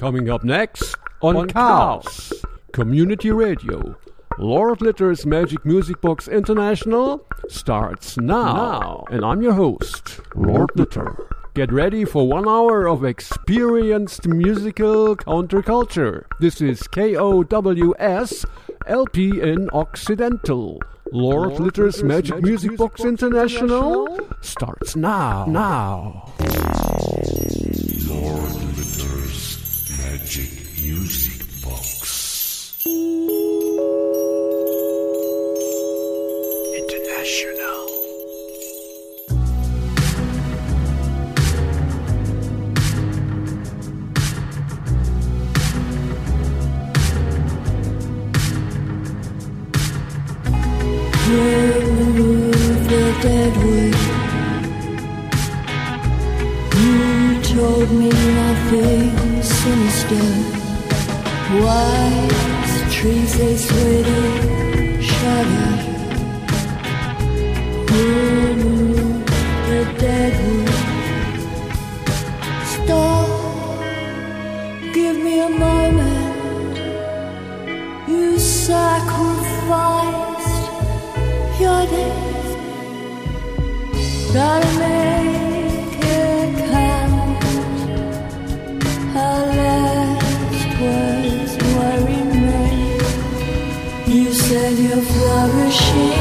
Coming up next on, on Chaos, Community Radio. Lord Litter's Magic Music Box International starts now. now. And I'm your host, Lord Litter. Get ready for one hour of experienced musical counterculture. This is KOWS LP in Occidental. Lord, Lord Litter's Magic, Magic Music, Music Box, Box International, International starts now. Now. Lord Litter's Magic Music Box. International. Remove the dead wood. You told me nothing sinister. Wise trees they sway 是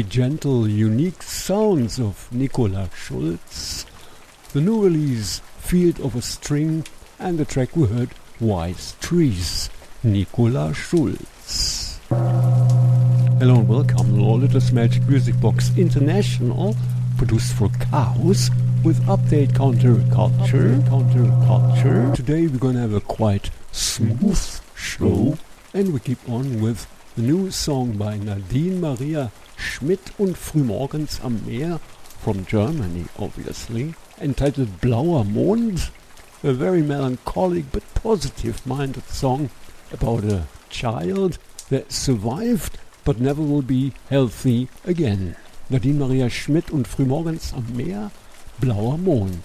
The gentle, unique sounds of Nicola Schulz, the new release Field of a String, and the track we heard Wise Trees, Nicola Schulz. Hello and welcome, Lord Litter's Magic Music Box International, produced for Chaos with update counterculture. Counterculture. Today we're gonna have a quite smooth show, and we keep on with the new song by Nadine Maria Schmidt und Frühmorgens am Meer from Germany, obviously, entitled Blauer Mond, a very melancholic but positive-minded song about a child that survived but never will be healthy again. Nadine Maria Schmidt und Frühmorgens am Meer, Blauer Mond.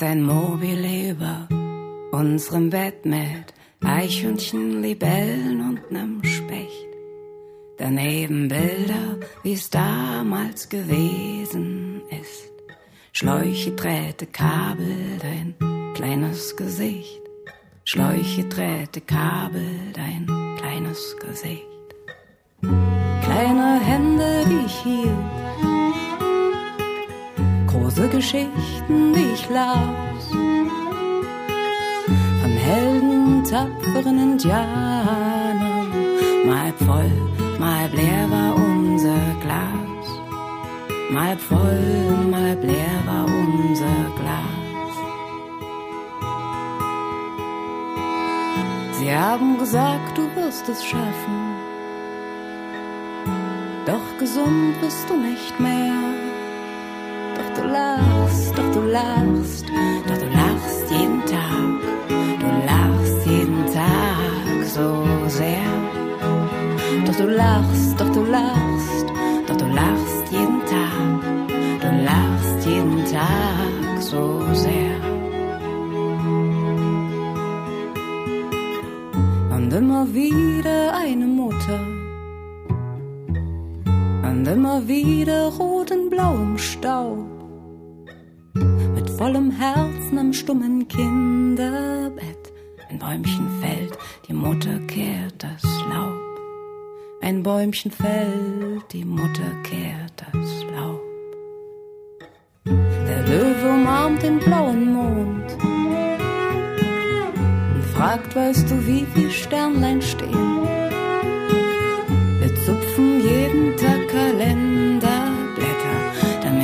Hängt ein Mobil über unserem Bett mit Eichhörnchen, Libellen und nem Specht. Daneben Bilder, wie's damals gewesen ist. Schläuche, Drähte, Kabel, dein kleines Gesicht. Schläuche, Drähte, Kabel, dein kleines Gesicht. Kleine Hände, die ich hielt. Große Geschichten, die ich las. Von Helden, tapferen Indianern. Mal voll, mal leer war unser Glas. Mal voll, mal leer war unser Glas. Sie haben gesagt, du wirst es schaffen. Doch gesund bist du nicht mehr. Lachst, doch du lachst, jeden Tag. Du lachst jeden Tag so sehr. Doch du lachst, doch du lachst, doch du lachst jeden Tag. Du lachst jeden Tag so sehr. Und immer wieder eine Mutter. Und immer wieder rot und blau im Staub. Vollem Herzen am stummen Kinderbett. Ein Bäumchen fällt, die Mutter kehrt das Laub. Ein Bäumchen fällt, die Mutter kehrt das Laub. Der Löwe umarmt den blauen Mond und fragt, weißt du, wie viel Sternlein stehen?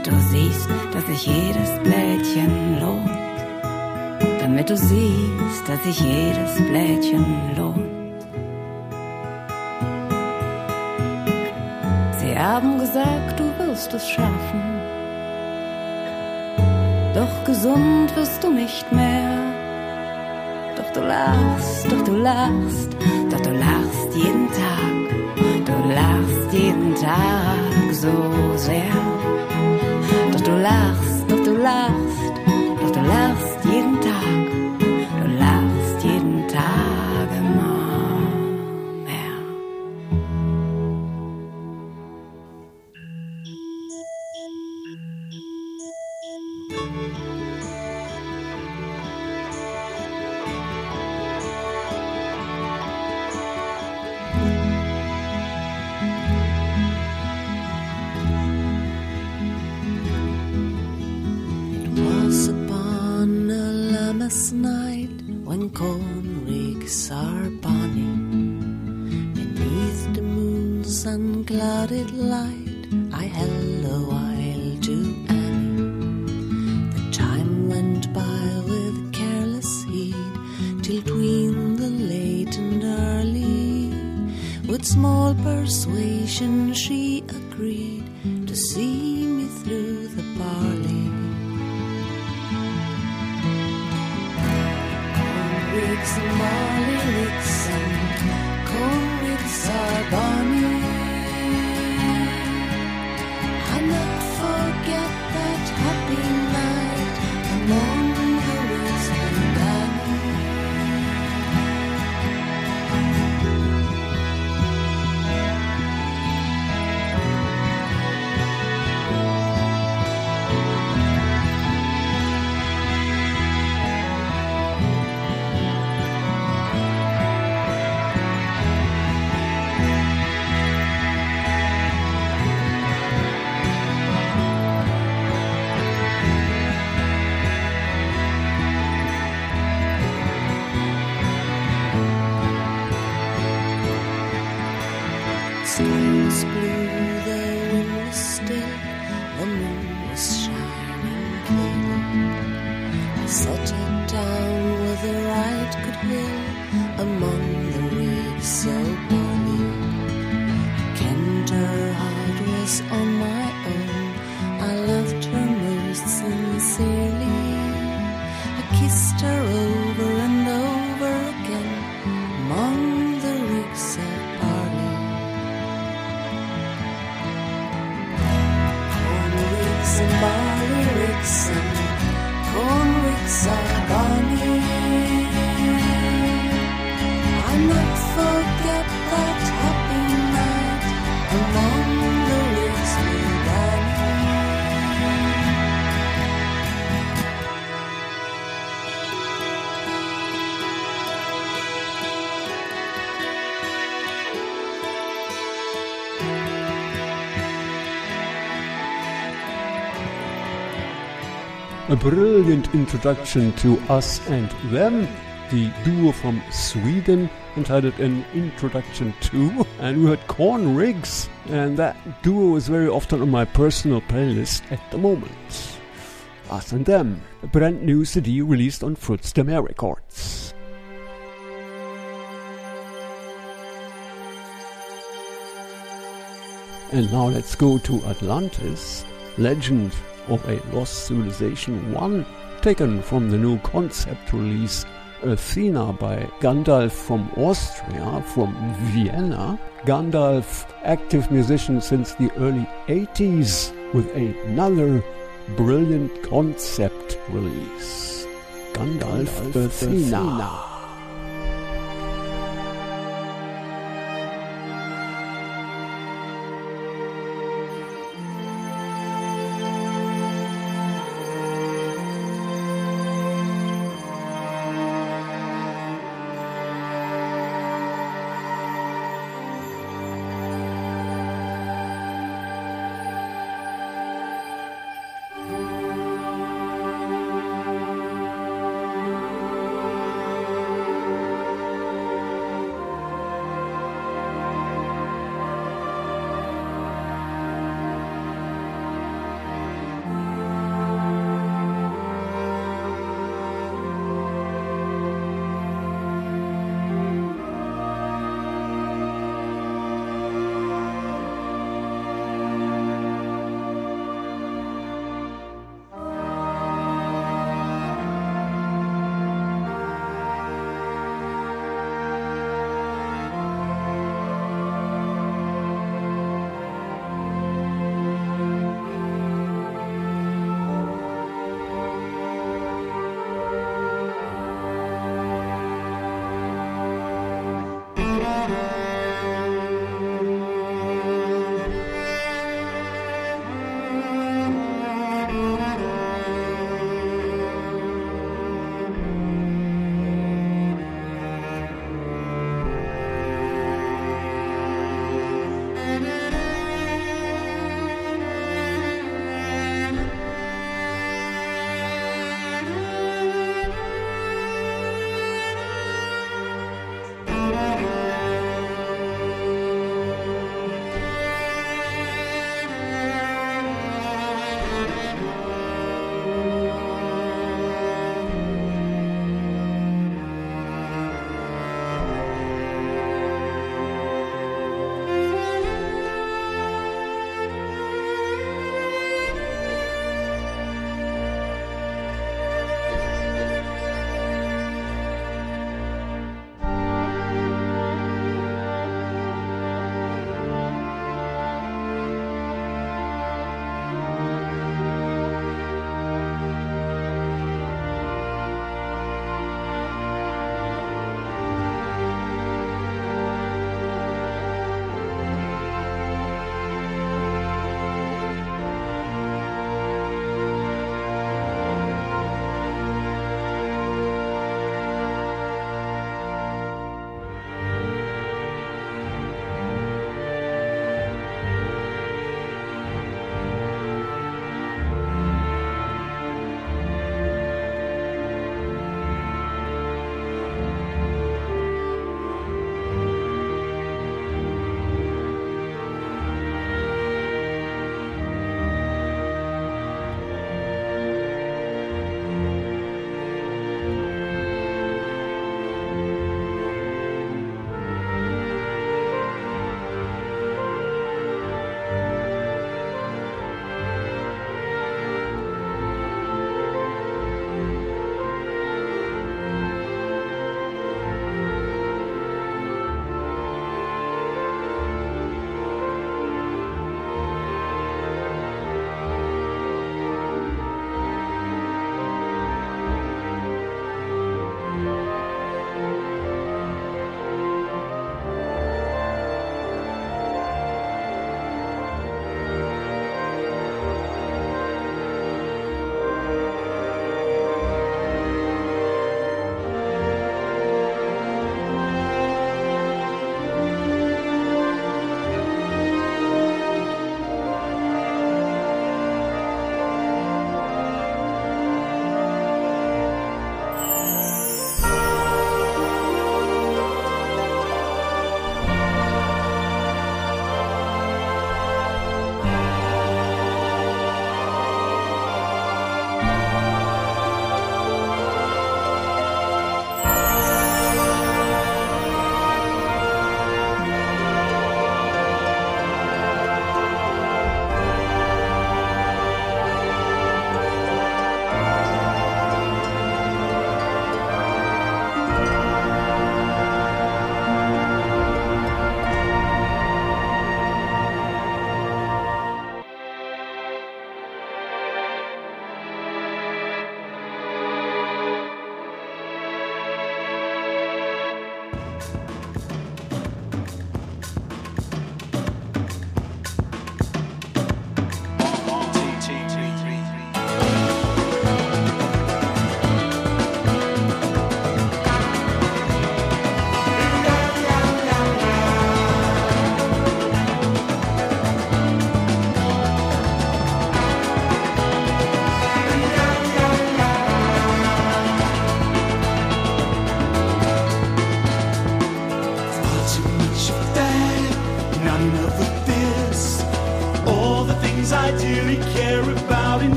Damit du siehst, dass sich jedes Blättchen lohnt. Damit du siehst, dass sich jedes Blättchen lohnt. Sie haben gesagt, du wirst es schaffen. Doch gesund wirst du nicht mehr. Doch du lachst, doch du lachst, doch du lachst jeden Tag. Du lachst jeden Tag so sehr. Lachst, a brilliant introduction to us and them, the duo from Sweden, entitled An Introduction to, and we heard Corn Rigs, and that duo is very often on my personal playlist at the moment. Us and Them, a brand new CD released on Fruits de Mer Records. And now let's go to Atlantis, Legend of a Lost Civilization 1, taken from the new concept release Athena by Gandalf from Austria, from Vienna. Gandalf, active musician since the early 80s, with another brilliant concept release. Gandalf, Gandalf Athena. Athena.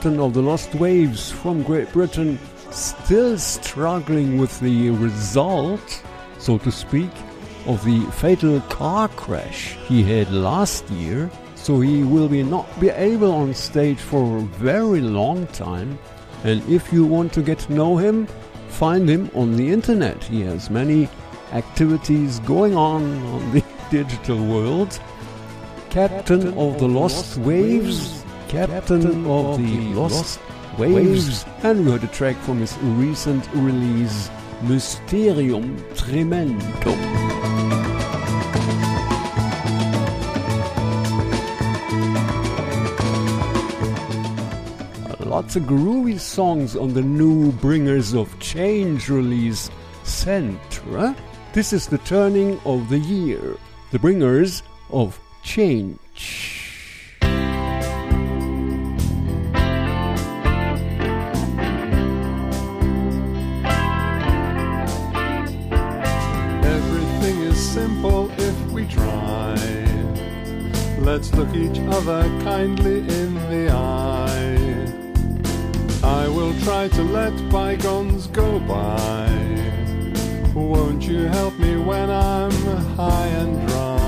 Captain of the Lost Waves from Great Britain still struggling with the result, so to speak, of the fatal car crash he had last year. So he will be not be able on stage for a very long time. And if you want to get to know him, find him on the internet. He has many activities going on on the digital world. Captain of the Lost Waves, Captain of the Lost Waves, and we heard a track from his recent release, Mysterium Tremendum. Lots of groovy songs on the new Bringers of Change release, Centra. This is the turning of the year. The Bringers of Change. each other kindly in the eye. I will try to let bygones go by. Won't you help me when I'm high and dry?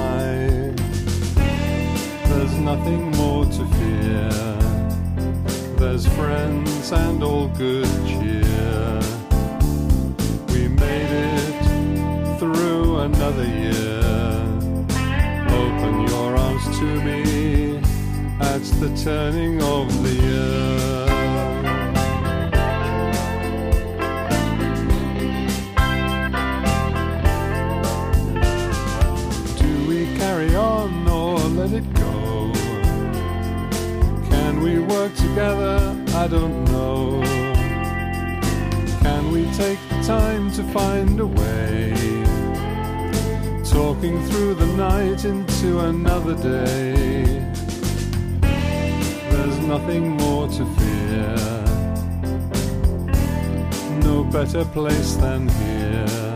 There's nothing more to fear. There's friends and all good cheer. We made it through another year. Open your arms to me at the turning of the year. Do we carry on or let it go? Can we work together? I don't know. Can we take the time to find a way? Talking through the night into another day. Nothing more to fear. No better place than here.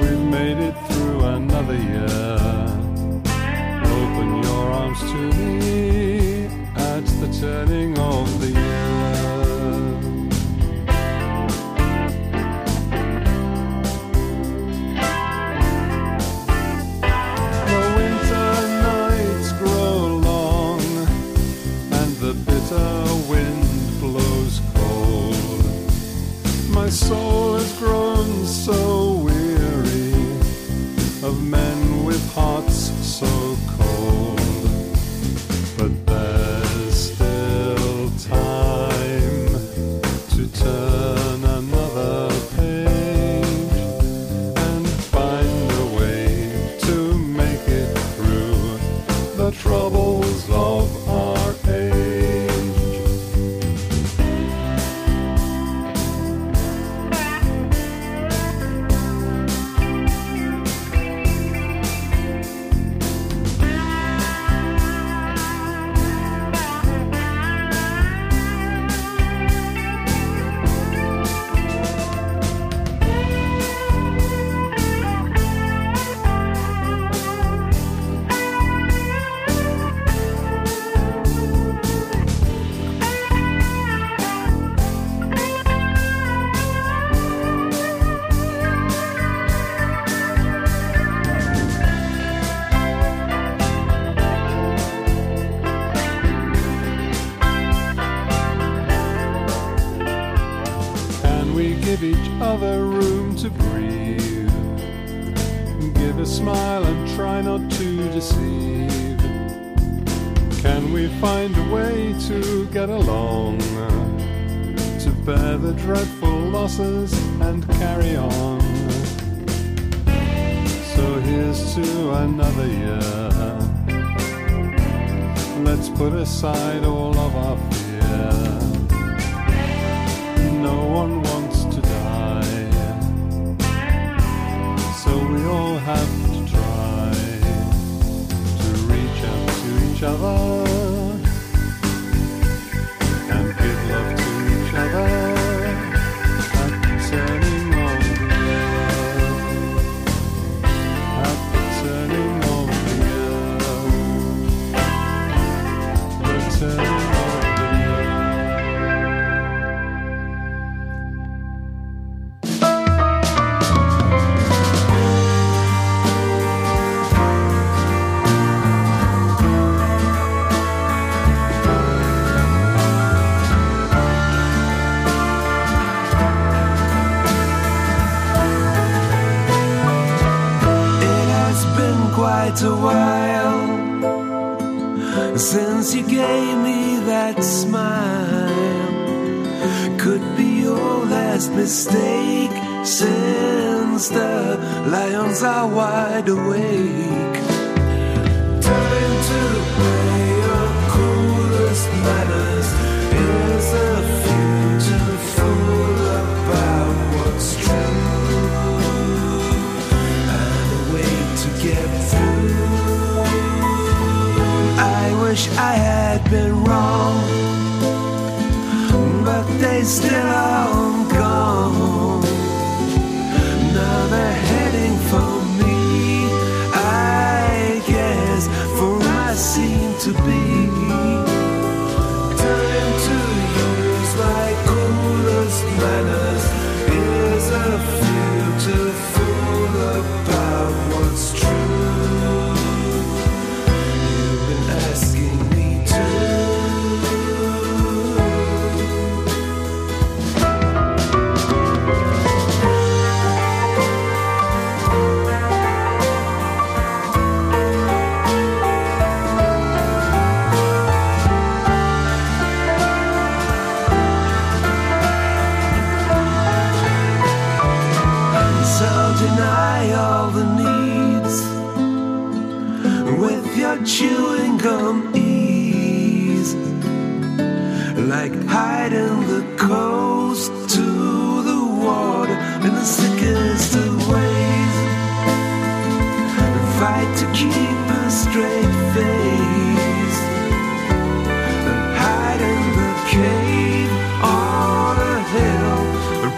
We've made it through another year. Open your arms to me at the turning of the year. Soul has grown so bear the dreadful losses and carry on. So here's to another year. Let's put aside all of our fear. No one wants to die. So we all have to try to reach out to each other since you gave me that smile. Could be your last mistake since the lions are wide awake. Time to play wish I had been wrong, but they still aren't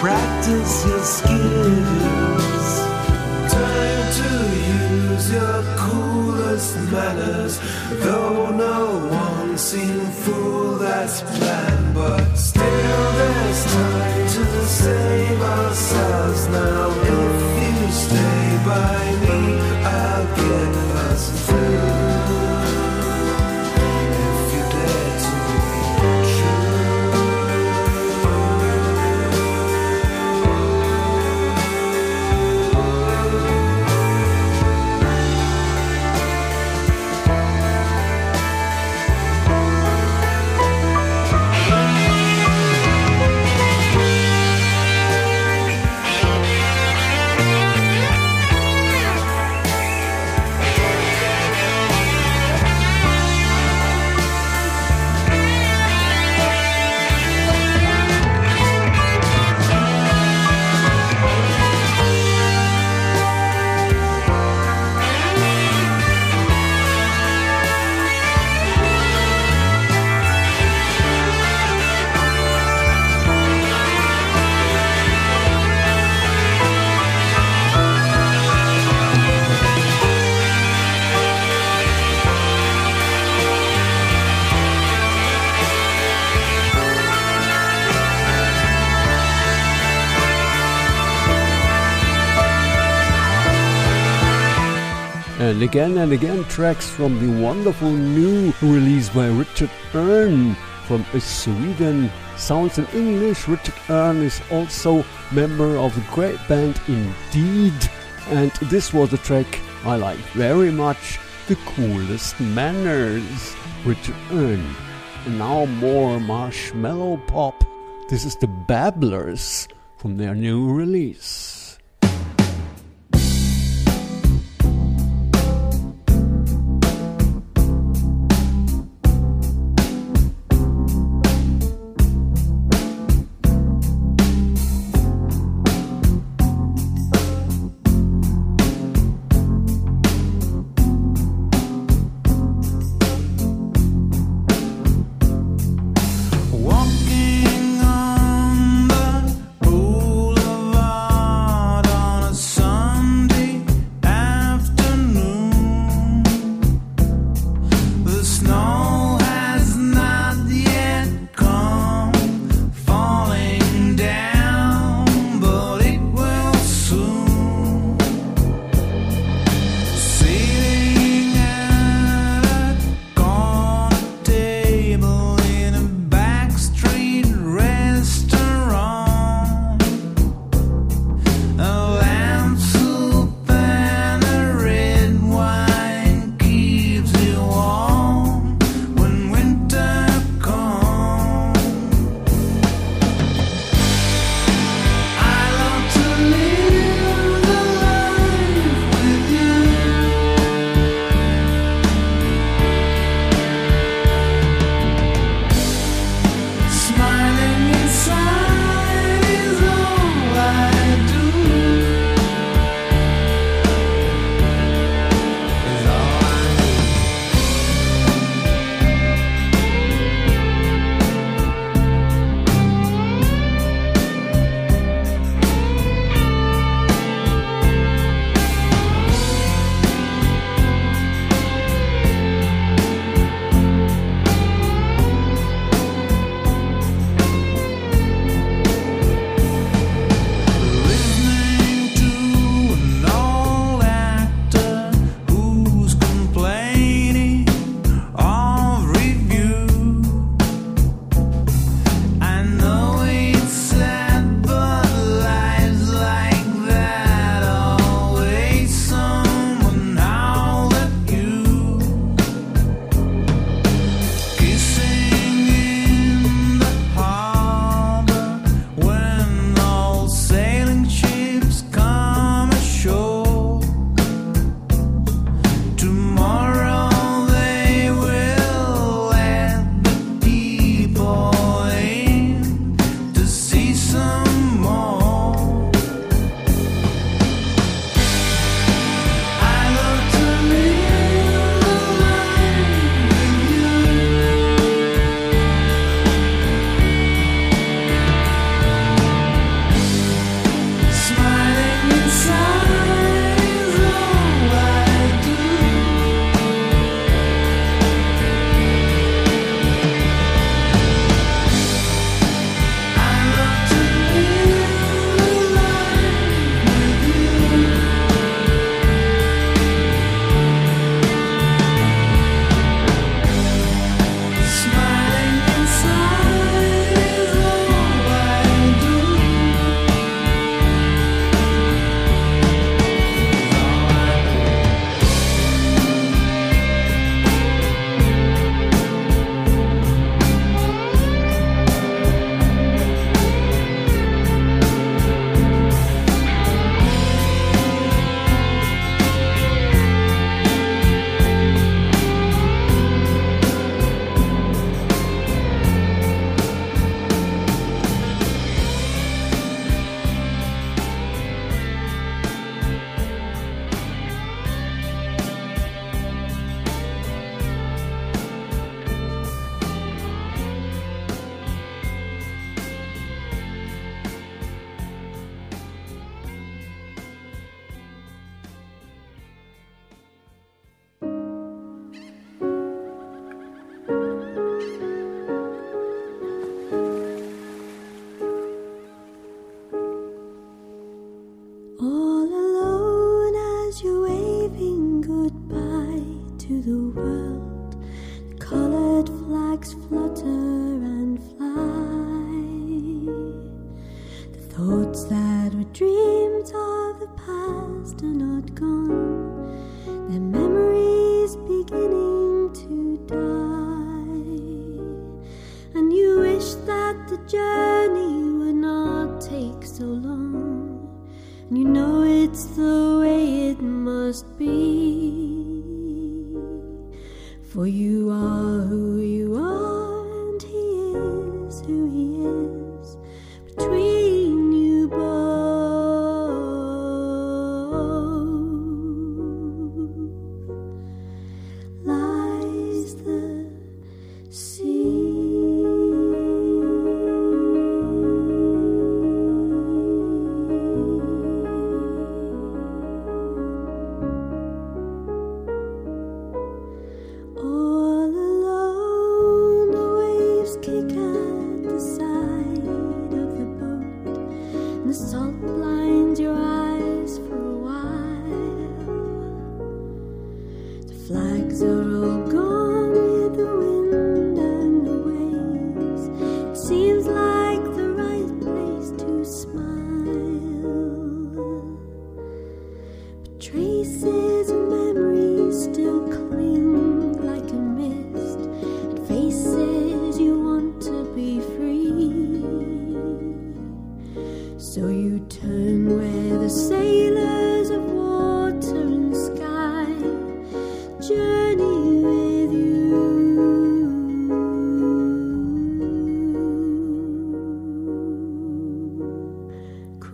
practice your skills. Time to use your coolest manners, though no one that's planned. But still, there's time to save ourselves now. If you stay by me, I'll get us through. Again and again, tracks from the wonderful new release by Richard Earn from Sweden. Sounds in English. Richard Earn is also member of the great band Indeed. And this was a track I like very much. The coolest manners. Richard Earn. And now more marshmallow pop. This is the Babblers from their new release. that were dreams of the past are not gone, their memories beginning to die. And you wish that the journey would not take so long, and you know it's the way it must be, for you are.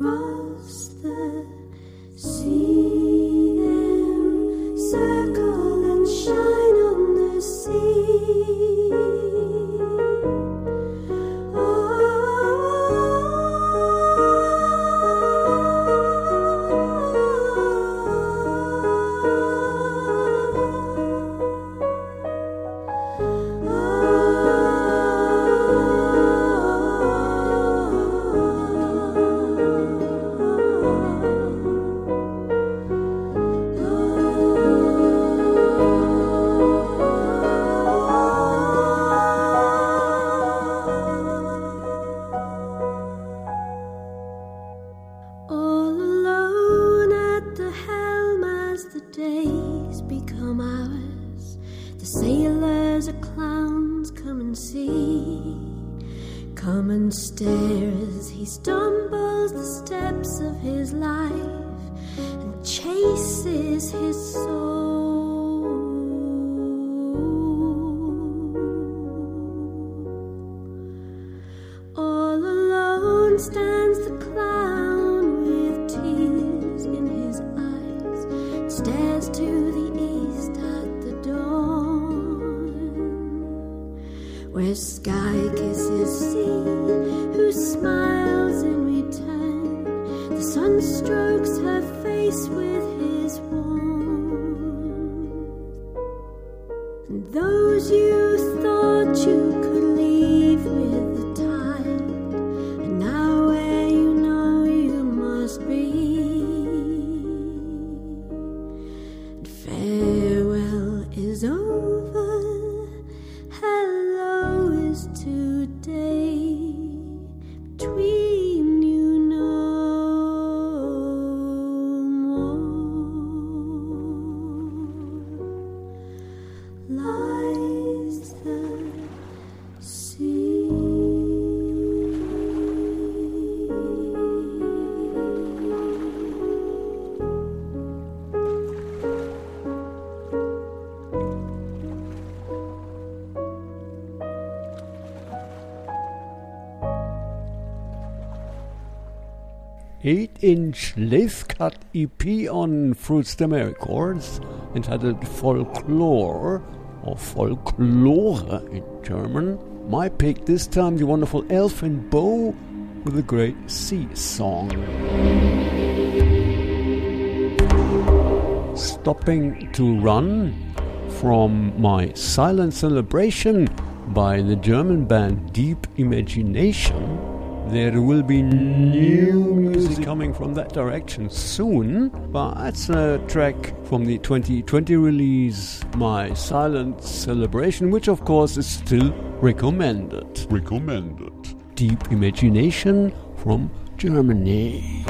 across the sea. 8 inch lathe cut EP on Fruits de Mer Records entitled Folklore or Folklore in German. My pick this time, the wonderful Elf and Bow with the great sea song. Stopping to Run from my Silent Celebration by the German band Deep Imagination. There will be new music coming from that direction soon, but that's a track from the 2020 release, My Silent Celebration, which of course is still recommended. Recommended. Deep Imagination from Germany.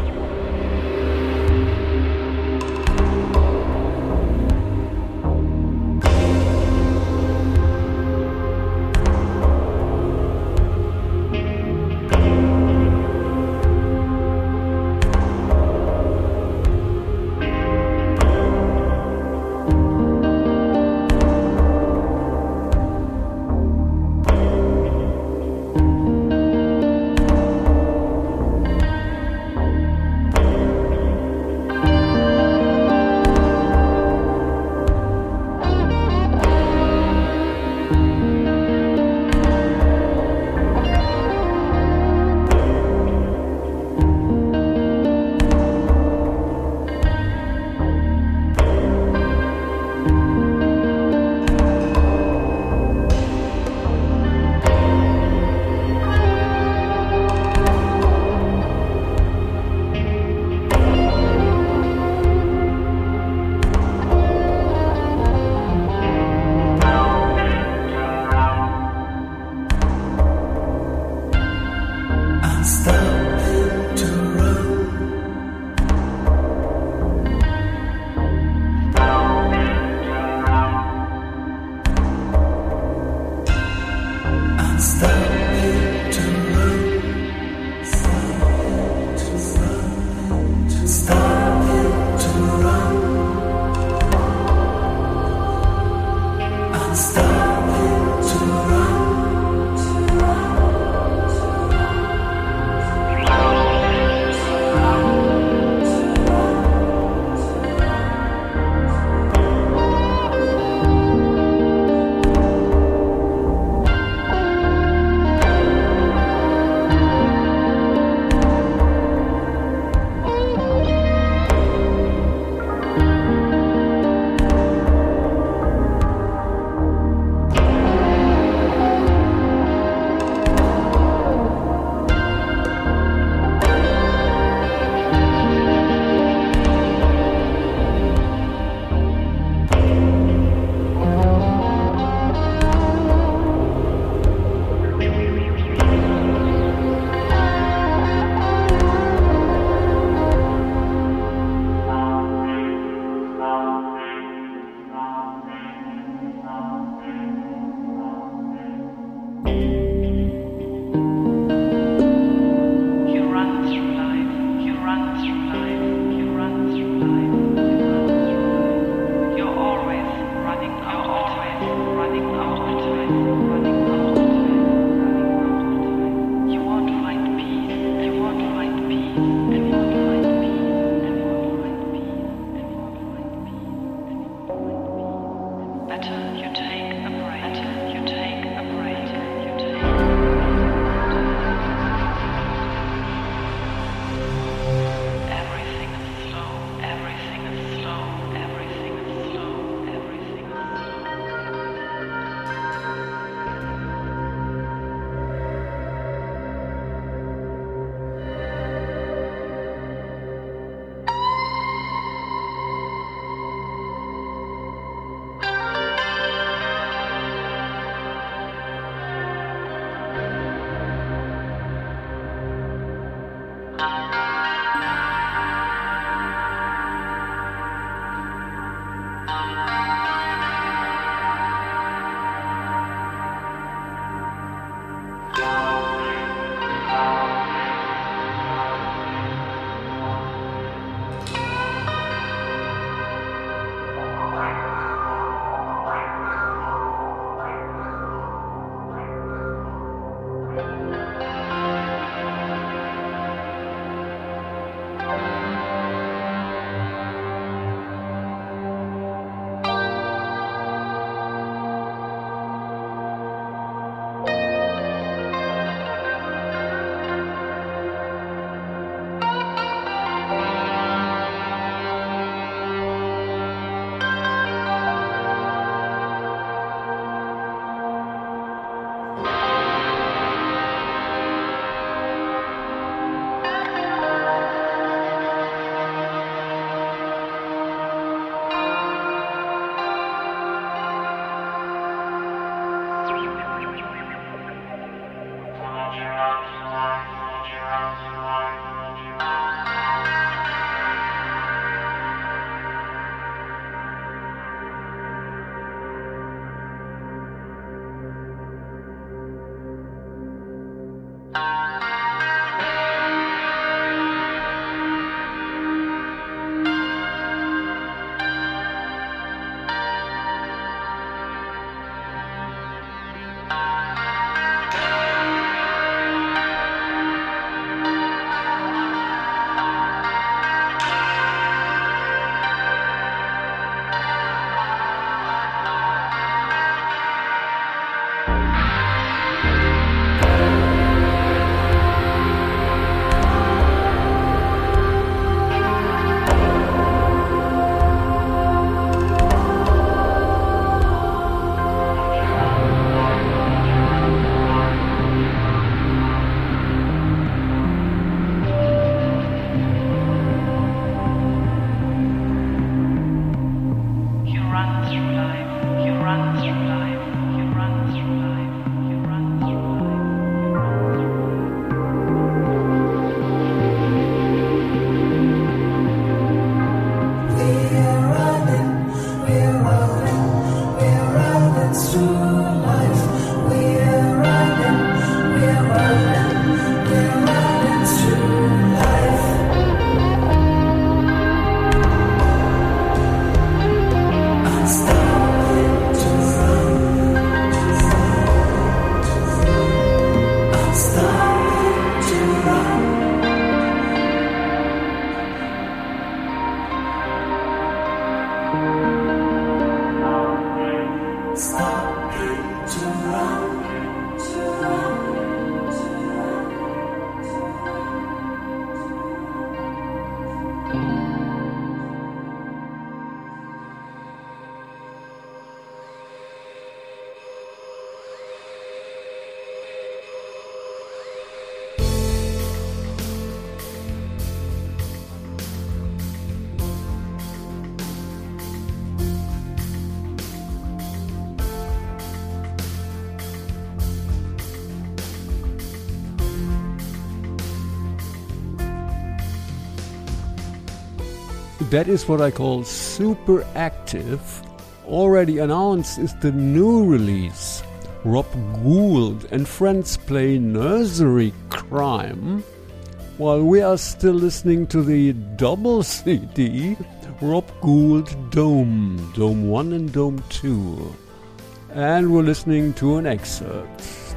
That is what I call super active. Already announced is the new release. Rob Gould and friends play Nursery Cryme. While we are still listening to the double CD, Rob Gould Dome, Dome 1 and Dome 2. And we're listening to an excerpt.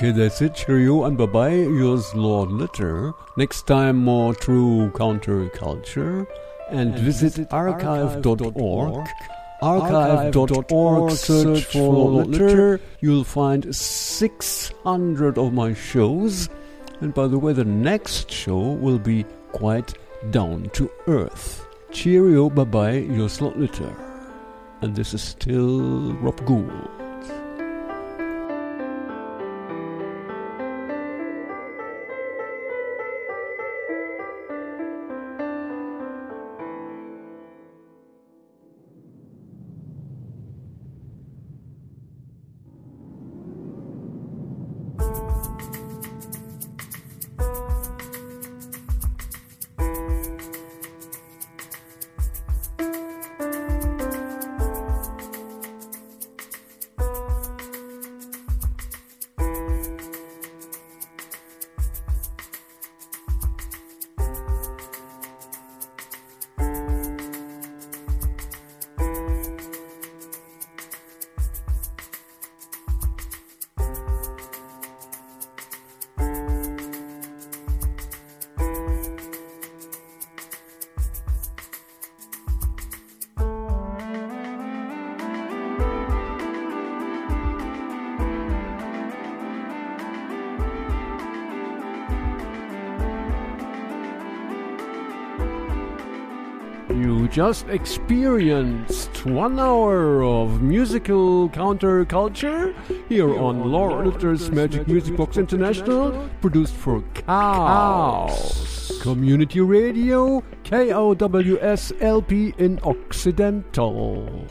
Okay, that's it. Cheerio and bye bye. Yours, Lord Litter. Next time, more true counterculture. And, and visit archive.org. Archive.org, search for Lord Litter. You'll find 600 of my shows. And by the way, the next show will be quite down to earth. Cheerio, bye bye, yours Lord Litter. And this is still Rob Gould. Just experienced one hour of musical counterculture here on Lord Litter's Magic Music Box International, produced for Cows. Community Radio, KOWS LP in Occidental.